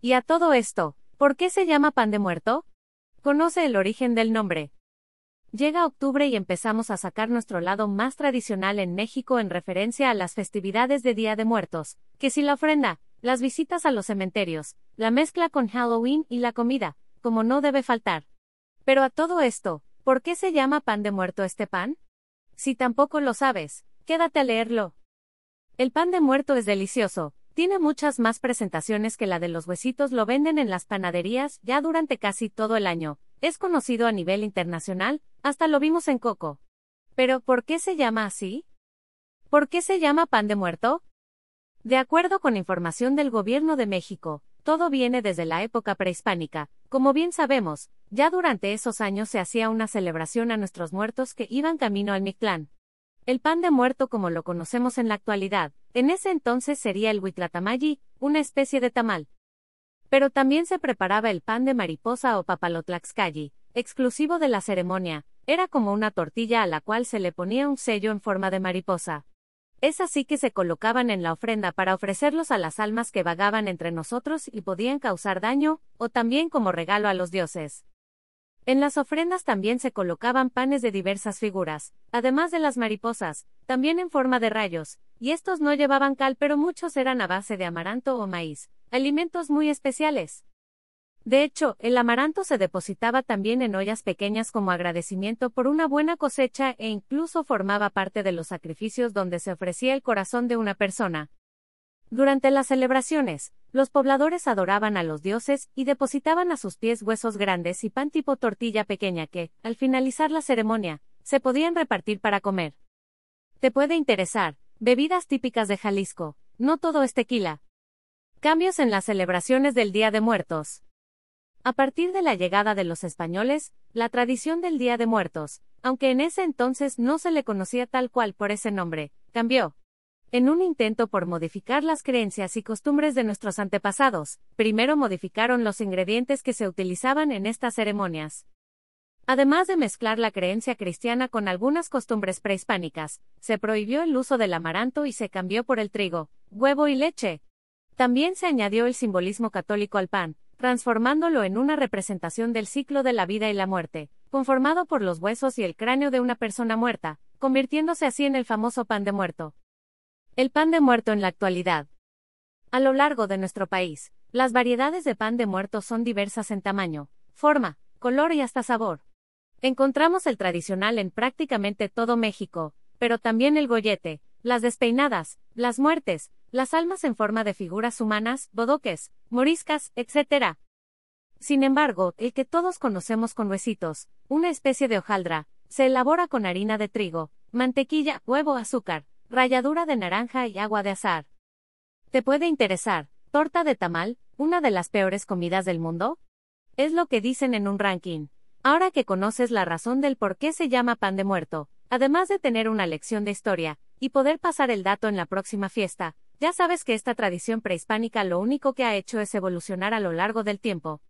Y a todo esto, ¿por qué se llama pan de muerto? Conoce el origen del nombre. Llega octubre y empezamos a sacar nuestro lado más tradicional en México en referencia a las festividades de Día de Muertos, que si la ofrenda, las visitas a los cementerios, la mezcla con Halloween y la comida, como no debe faltar. Pero a todo esto, ¿por qué se llama pan de muerto este pan? Si tampoco lo sabes, quédate a leerlo. El pan de muerto es delicioso, tiene muchas más presentaciones que la de los huesitos lo venden en las panaderías ya durante casi todo el año, es conocido a nivel internacional, hasta lo vimos en Coco. Pero, ¿por qué se llama así? ¿Por qué se llama pan de muerto? De acuerdo con información del Gobierno de México, todo viene desde la época prehispánica. Como bien sabemos, ya durante esos años se hacía una celebración a nuestros muertos que iban camino al Mictlán. El pan de muerto como lo conocemos en la actualidad, en ese entonces sería el huitlatamayi, una especie de tamal. Pero también se preparaba el pan de mariposa o papalotlaxcalli, exclusivo de la ceremonia, era como una tortilla a la cual se le ponía un sello en forma de mariposa. Es así que se colocaban en la ofrenda para ofrecerlos a las almas que vagaban entre nosotros y podían causar daño, o también como regalo a los dioses. En las ofrendas también se colocaban panes de diversas figuras, además de las mariposas, también en forma de rayos, y estos no llevaban cal pero muchos eran a base de amaranto o maíz, alimentos muy especiales. De hecho, el amaranto se depositaba también en ollas pequeñas como agradecimiento por una buena cosecha e incluso formaba parte de los sacrificios donde se ofrecía el corazón de una persona. Durante las celebraciones, los pobladores adoraban a los dioses y depositaban a sus pies huesos grandes y pan tipo tortilla pequeña que, al finalizar la ceremonia, se podían repartir para comer. Te puede interesar, bebidas típicas de Jalisco, no todo es tequila. Cambios en las celebraciones del Día de Muertos. A partir de la llegada de los españoles, la tradición del Día de Muertos, aunque en ese entonces no se le conocía tal cual por ese nombre, cambió. En un intento por modificar las creencias y costumbres de nuestros antepasados, primero modificaron los ingredientes que se utilizaban en estas ceremonias. Además de mezclar la creencia cristiana con algunas costumbres prehispánicas, se prohibió el uso del amaranto y se cambió por el trigo, huevo y leche. También se añadió el simbolismo católico al pan, transformándolo en una representación del ciclo de la vida y la muerte, conformado por los huesos y el cráneo de una persona muerta, convirtiéndose así en el famoso pan de muerto. El pan de muerto en la actualidad. A lo largo de nuestro país, las variedades de pan de muerto son diversas en tamaño, forma, color y hasta sabor. Encontramos el tradicional en prácticamente todo México, pero también el gollete, las despeinadas, las muertes, las almas en forma de figuras humanas, bodoques, moriscas, etc. Sin embargo, el que todos conocemos con huesitos, una especie de hojaldra, se elabora con harina de trigo, mantequilla, huevo, azúcar, ralladura de naranja y agua de azar. ¿Te puede interesar? ¿Torta de tamal, una de las peores comidas del mundo? Es lo que dicen en un ranking. Ahora que conoces la razón del por qué se llama pan de muerto, además de tener una lección de historia, y poder pasar el dato en la próxima fiesta, ya sabes que esta tradición prehispánica lo único que ha hecho es evolucionar a lo largo del tiempo,